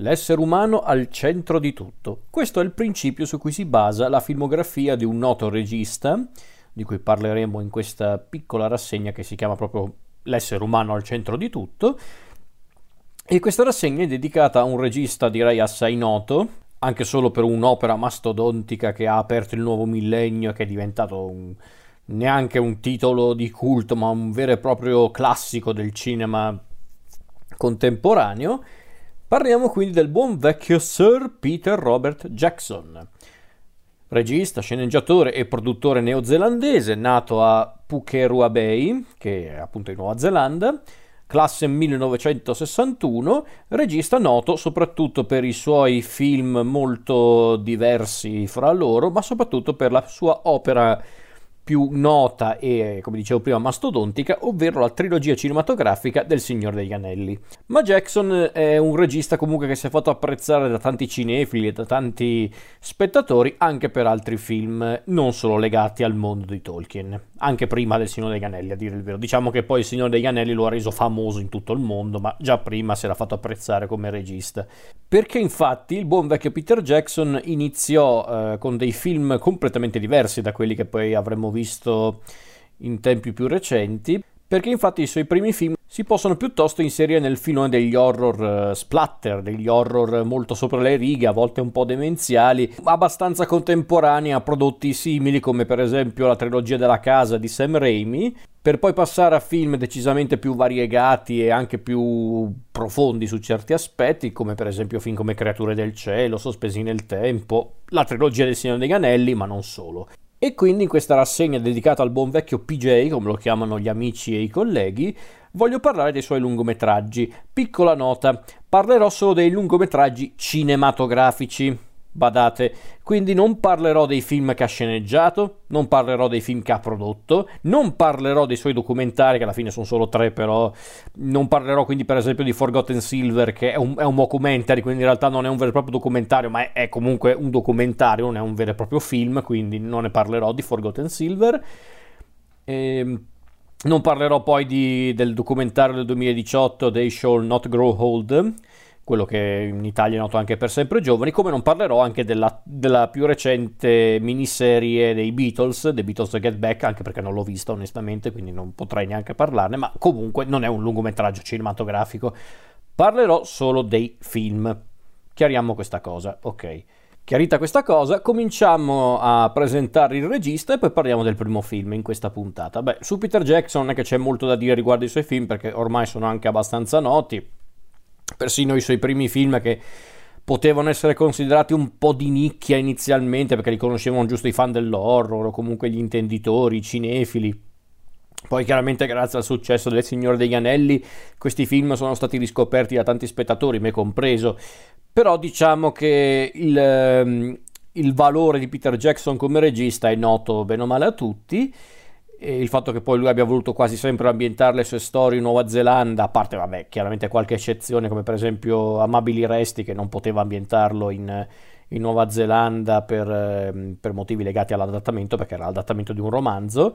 L'essere umano al centro di tutto. Questo è il principio su cui si basa la filmografia di un noto regista, di cui parleremo in questa piccola rassegna che si chiama proprio L'essere umano al centro di tutto. E questa rassegna è dedicata a un regista direi assai noto, anche solo per un'opera mastodontica che ha aperto il nuovo millennio che è diventato un, neanche un titolo di culto, ma un vero e proprio classico del cinema contemporaneo Parliamo quindi del buon vecchio Sir Peter Robert Jackson, regista, sceneggiatore e produttore neozelandese, nato a Pukerua Bay, che è appunto in Nuova Zelanda, classe 1961, regista noto soprattutto per i suoi film molto diversi fra loro, ma soprattutto per la sua opera più nota e, come dicevo prima, mastodontica, ovvero la trilogia cinematografica del Signore degli Anelli. Ma Jackson è un regista comunque che si è fatto apprezzare da tanti cinefili e da tanti spettatori anche per altri film, non solo legati al mondo di Tolkien, anche prima del Signore degli Anelli, a dire il vero. Diciamo che poi il Signore degli Anelli lo ha reso famoso in tutto il mondo, ma già prima si era fatto apprezzare come regista. Perché infatti il buon vecchio Peter Jackson iniziò eh, con dei film completamente diversi da quelli che poi avremmo visto in tempi più recenti, perché infatti i suoi primi film si possono piuttosto inserire nel filone degli horror uh, splatter, degli horror molto sopra le righe, a volte un po' demenziali, abbastanza contemporanei a prodotti simili come per esempio la trilogia della casa di Sam Raimi, per poi passare a film decisamente più variegati e anche più profondi su certi aspetti, come per esempio film come Creature del cielo, Sospesi nel tempo, la trilogia del Signore degli Anelli, ma non solo. E quindi in questa rassegna dedicata al buon vecchio PJ, come lo chiamano gli amici e i colleghi, voglio parlare dei suoi lungometraggi. Piccola nota, parlerò solo dei lungometraggi cinematografici. Badate, quindi non parlerò dei film che ha sceneggiato, non parlerò dei film che ha prodotto, non parlerò dei suoi documentari, che alla fine sono solo tre, però non parlerò quindi per esempio di Forgotten Silver, che è un, è un documentary, quindi in realtà non è un vero e proprio documentario, ma è, è, comunque un documentario, non è un vero e proprio film, quindi non ne parlerò di Forgotten Silver. Ehm, non parlerò poi di, del documentario del 2018 They Shall Not Grow Old, quello che in Italia è noto anche per sempre giovani, come non parlerò anche della, della, più recente miniserie dei Beatles, The Beatles Get Back, anche perché non l'ho vista onestamente, quindi non potrei neanche parlarne, ma comunque non è un lungometraggio cinematografico. Parlerò solo dei film. Chiariamo questa cosa, ok. Chiarita questa cosa, cominciamo a presentare il regista e poi parliamo del primo film in questa puntata. Beh, su Peter Jackson non è che c'è molto da dire riguardo i suoi film perché ormai sono anche abbastanza noti persino i suoi primi film che potevano essere considerati un po' di nicchia inizialmente perché li conoscevano giusto i fan dell'horror o comunque gli intenditori, i cinefili. Poi chiaramente grazie al successo del Signore degli Anelli questi film sono stati riscoperti da tanti spettatori, me compreso. Però diciamo che il, ehm, il valore di Peter Jackson come regista è noto bene o male a tutti il fatto che poi lui abbia voluto quasi sempre ambientare le sue storie in Nuova Zelanda, a parte, vabbè, chiaramente qualche eccezione, come per esempio Amabili Resti, che non poteva ambientarlo in, in Nuova Zelanda per, ehm, per, motivi legati all'adattamento, perché era l'adattamento di un romanzo,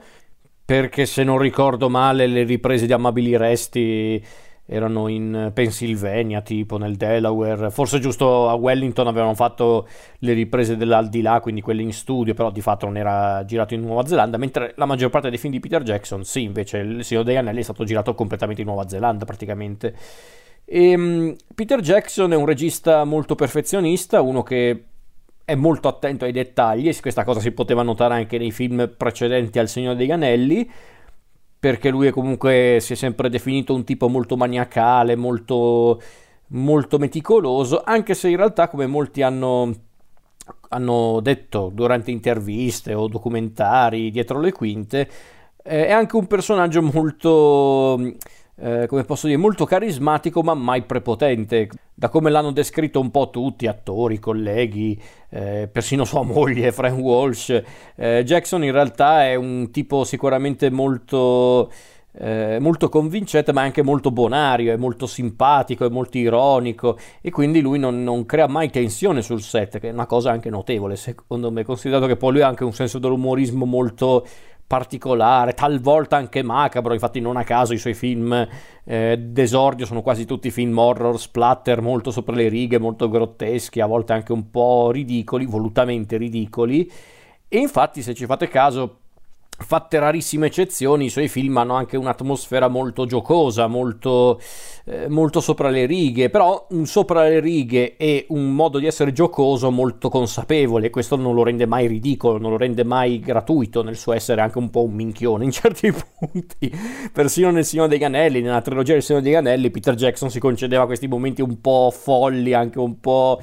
perché se non ricordo male le riprese di Amabili Resti erano in Pennsylvania, tipo nel Delaware, forse giusto a Wellington avevano fatto le riprese dell'aldilà, quindi quelle in studio, però di fatto non era girato in Nuova Zelanda, mentre la maggior parte dei film di Peter Jackson, sì, invece il Signore degli Anelli è stato girato completamente in Nuova Zelanda praticamente. E, um, Peter Jackson è un regista molto perfezionista, uno che è molto attento ai dettagli, e questa cosa si poteva notare anche nei film precedenti al Signore degli Anelli, perché lui è comunque si è sempre definito un tipo molto maniacale, molto, molto meticoloso, anche se in realtà come molti hanno, hanno detto durante interviste o documentari dietro le quinte, eh, è anche un personaggio molto eh, come posso dire, molto carismatico ma mai prepotente. Da come l'hanno descritto un po' tutti, attori, colleghi, eh, persino sua moglie, Frank Walsh, eh, Jackson in realtà è un tipo sicuramente molto... Eh, molto convincente ma anche molto bonario, è molto simpatico, è molto ironico e quindi lui non, non, crea mai tensione sul set, che è una cosa anche notevole secondo me, considerato che poi lui ha anche un senso dell'umorismo molto particolare, talvolta anche macabro, infatti non a caso i suoi film eh, d'esordio sono quasi tutti film horror, splatter, molto sopra le righe, molto grotteschi, a volte anche un po' ridicoli, volutamente ridicoli, e infatti se ci fate caso fatte rarissime eccezioni, i suoi film hanno anche un'atmosfera molto giocosa, molto, eh, molto, sopra le righe, però un sopra le righe e un modo di essere giocoso molto consapevole, questo non lo rende mai ridicolo, non lo rende mai gratuito nel suo essere anche un po' un minchione in certi punti. Persino nel Signore degli Anelli, nella trilogia del Signore degli Anelli, Peter Jackson si concedeva questi momenti un po' folli, anche un po'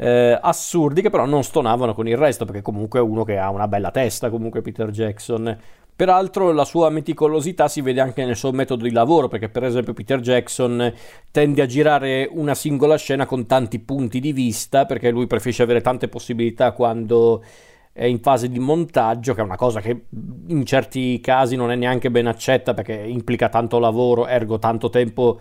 eh, assurdi che però non stonavano con il resto, perché comunque è uno che ha una bella testa, comunque Peter Jackson. Peraltro la sua meticolosità si vede anche nel suo metodo di lavoro, perché per esempio Peter Jackson tende a girare una singola scena con tanti punti di vista, perché lui preferisce avere tante possibilità quando è in fase di montaggio, che è una cosa che in certi casi non è neanche ben accetta perché implica tanto lavoro, ergo tanto tempo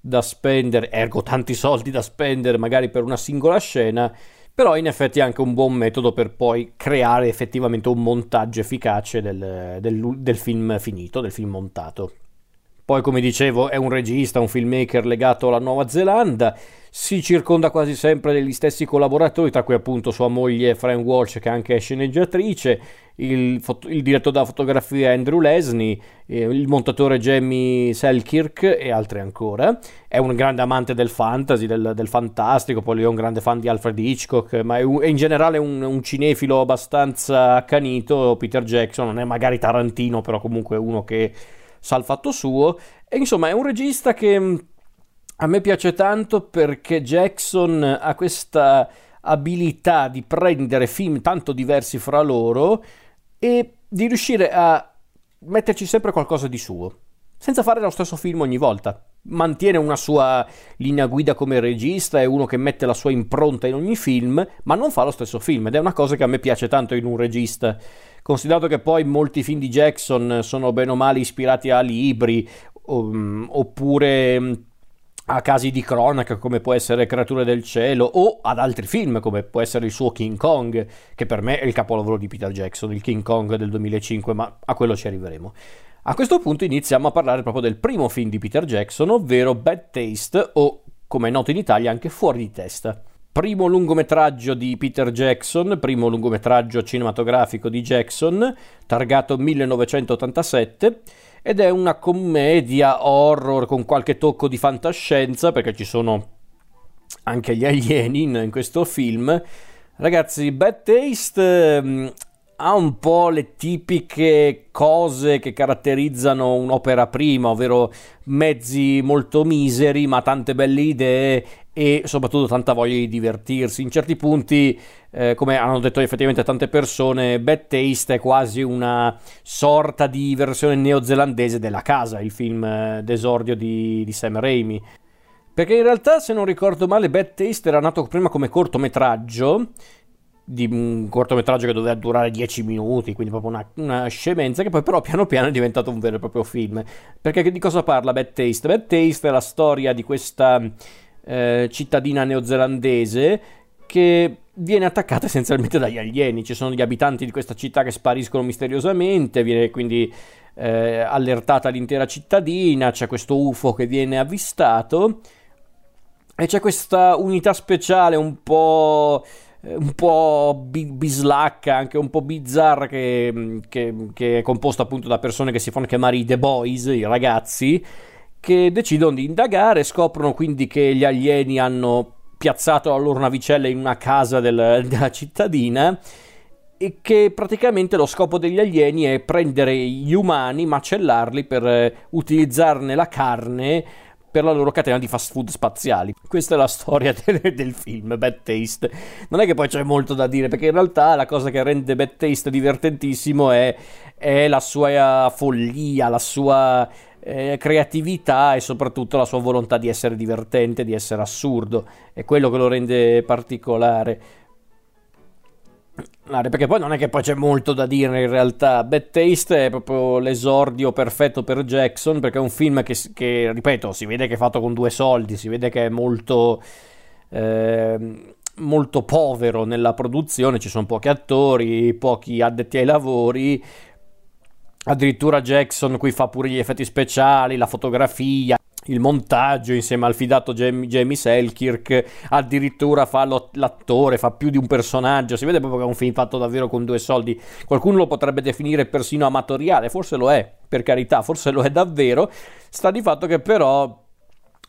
da spendere, ergo tanti soldi da spendere magari per una singola scena, però in effetti è anche un buon metodo per poi creare effettivamente un montaggio efficace del, del, del film finito, del film montato. Poi, come dicevo, è un regista, un filmmaker legato alla Nuova Zelanda. Si circonda quasi sempre degli stessi collaboratori, tra cui appunto sua moglie Fran Walsh, che anche è sceneggiatrice, il, foto- il direttore della fotografia Andrew Lesney, eh, il montatore Jamie Selkirk e altri ancora. È un grande amante del fantasy, del, del fantastico, poi lui è un grande fan di Alfred Hitchcock, ma è, un, è in generale un, un cinefilo abbastanza accanito. Peter Jackson non è magari Tarantino, però comunque uno che sa il fatto suo. E insomma, è un regista che mm, a me piace tanto perché Jackson ha questa abilità di prendere film tanto diversi fra loro e di riuscire a metterci sempre qualcosa di suo, senza fare lo stesso film ogni volta. Mantiene una sua linea guida come regista, è uno che mette la sua impronta in ogni film, ma non fa lo stesso film ed è una cosa che a me piace tanto in un regista. Considerato che poi molti film di Jackson sono bene o male ispirati a libri um, oppure mm, a casi di cronaca come può essere Creature del Cielo o ad altri film come può essere il suo King Kong, che per me è il capolavoro di Peter Jackson, il King Kong del 2005, ma a quello ci arriveremo. A questo punto iniziamo a parlare proprio del primo film di Peter Jackson, ovvero Bad Taste o, come è noto in Italia, anche Fuori di testa primo lungometraggio di Peter Jackson, primo lungometraggio cinematografico di Jackson, targato 1987, ed è una commedia horror con qualche tocco di fantascienza, perché ci sono anche gli alieni in, questo film. Ragazzi, Bad Taste um, ha un po' le tipiche cose che caratterizzano un'opera prima, ovvero mezzi molto miseri, ma tante belle idee e soprattutto tanta voglia di divertirsi. In certi punti, eh, come hanno detto effettivamente tante persone, Bad Taste è quasi una sorta di versione neozelandese della casa, il film eh, d'esordio di, di Sam Raimi. Perché in realtà, se non ricordo male, Bad Taste era nato prima come cortometraggio di un cortometraggio che doveva durare 10 minuti, quindi proprio una, una, scemenza, che poi però piano piano è diventato un vero e proprio film. Perché di cosa parla Bad Taste? Bad Taste è la storia di questa eh, cittadina neozelandese che viene attaccata essenzialmente dagli alieni. Ci sono gli abitanti di questa città che spariscono misteriosamente, viene quindi eh, allertata l'intera cittadina, c'è questo UFO che viene avvistato e c'è questa unità speciale un po' un po' bislacca, anche un po' bizzarra, che, che, che, è composta appunto da persone che si fanno chiamare i The Boys, i ragazzi, che decidono di indagare, scoprono quindi che gli alieni hanno piazzato la loro navicella in una casa del, della cittadina e che praticamente lo scopo degli alieni è prendere gli umani, macellarli per eh, utilizzarne la carne per la loro catena di fast food spaziali. Questa è la storia del, del, film Bad Taste. Non è che poi c'è molto da dire, perché in realtà la cosa che rende Bad Taste divertentissimo è, è la sua follia, la sua eh, creatività e soprattutto la sua volontà di essere divertente, di essere assurdo. È quello che lo rende particolare perché poi non è che poi c'è molto da dire in realtà. Bad Taste è proprio l'esordio perfetto per Jackson perché è un film che, che ripeto, si vede che è fatto con due soldi, si vede che è molto, eh, molto povero nella produzione, ci sono pochi attori, pochi addetti ai lavori, addirittura Jackson qui fa pure gli effetti speciali, la fotografia, il montaggio insieme al fidato Jamie, Selkirk, addirittura fa l'attore, fa più di un personaggio, si vede proprio che è un film fatto davvero con due soldi, qualcuno lo potrebbe definire persino amatoriale, forse lo è, per carità, forse lo è davvero, sta di fatto che però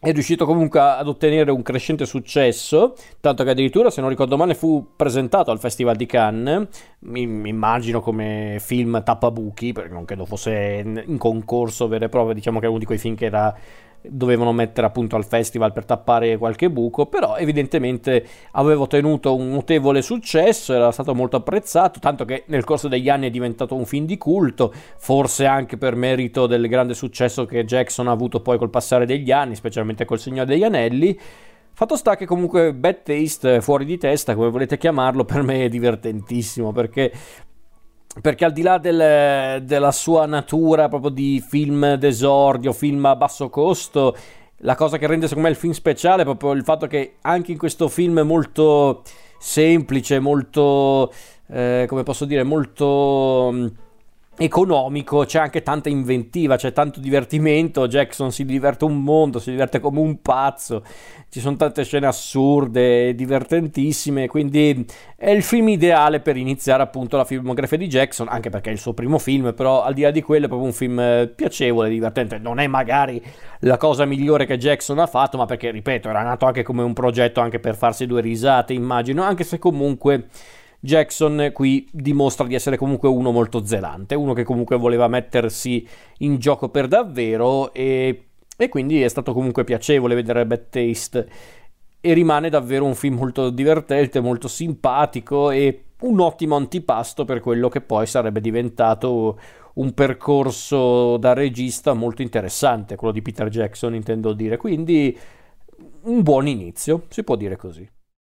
è riuscito comunque ad ottenere un crescente successo, tanto che addirittura, se non ricordo male, fu presentato al Festival di Cannes, mi, immagino come film tappabuchi, perché non credo fosse in concorso vero e proprio, diciamo che è uno di quei film che era dovevano mettere appunto al festival per tappare qualche buco, però evidentemente aveva ottenuto un notevole successo, era stato molto apprezzato, tanto che nel corso degli anni è diventato un film di culto, forse anche per merito del grande successo che Jackson ha avuto poi col passare degli anni, specialmente col Signore degli Anelli. Fatto sta che comunque Bad Taste, fuori di testa, come volete chiamarlo, per me è divertentissimo perché perché al di là del, della sua natura proprio di film d'esordio, film a basso costo, la cosa che rende secondo me il film speciale è proprio il fatto che anche in questo film molto semplice, molto, eh, come posso dire, molto economico, c'è anche tanta inventiva, c'è tanto divertimento, Jackson si diverte un mondo, si diverte come un pazzo, ci sono tante scene assurde, divertentissime, quindi è il film ideale per iniziare appunto la filmografia di Jackson, anche perché è il suo primo film, però al di là di quello è proprio un film eh, piacevole, divertente, non è magari la cosa migliore che Jackson ha fatto, ma perché, ripeto, era nato anche come un progetto anche per farsi due risate, immagino, anche se comunque Jackson qui dimostra di essere comunque uno molto zelante, uno che comunque voleva mettersi in gioco per davvero e, e quindi è stato comunque piacevole vedere Bad Taste e rimane davvero un film molto divertente, molto simpatico e un ottimo antipasto per quello che poi sarebbe diventato un percorso da regista molto interessante, quello di Peter Jackson intendo dire, quindi un buon inizio, si può dire così.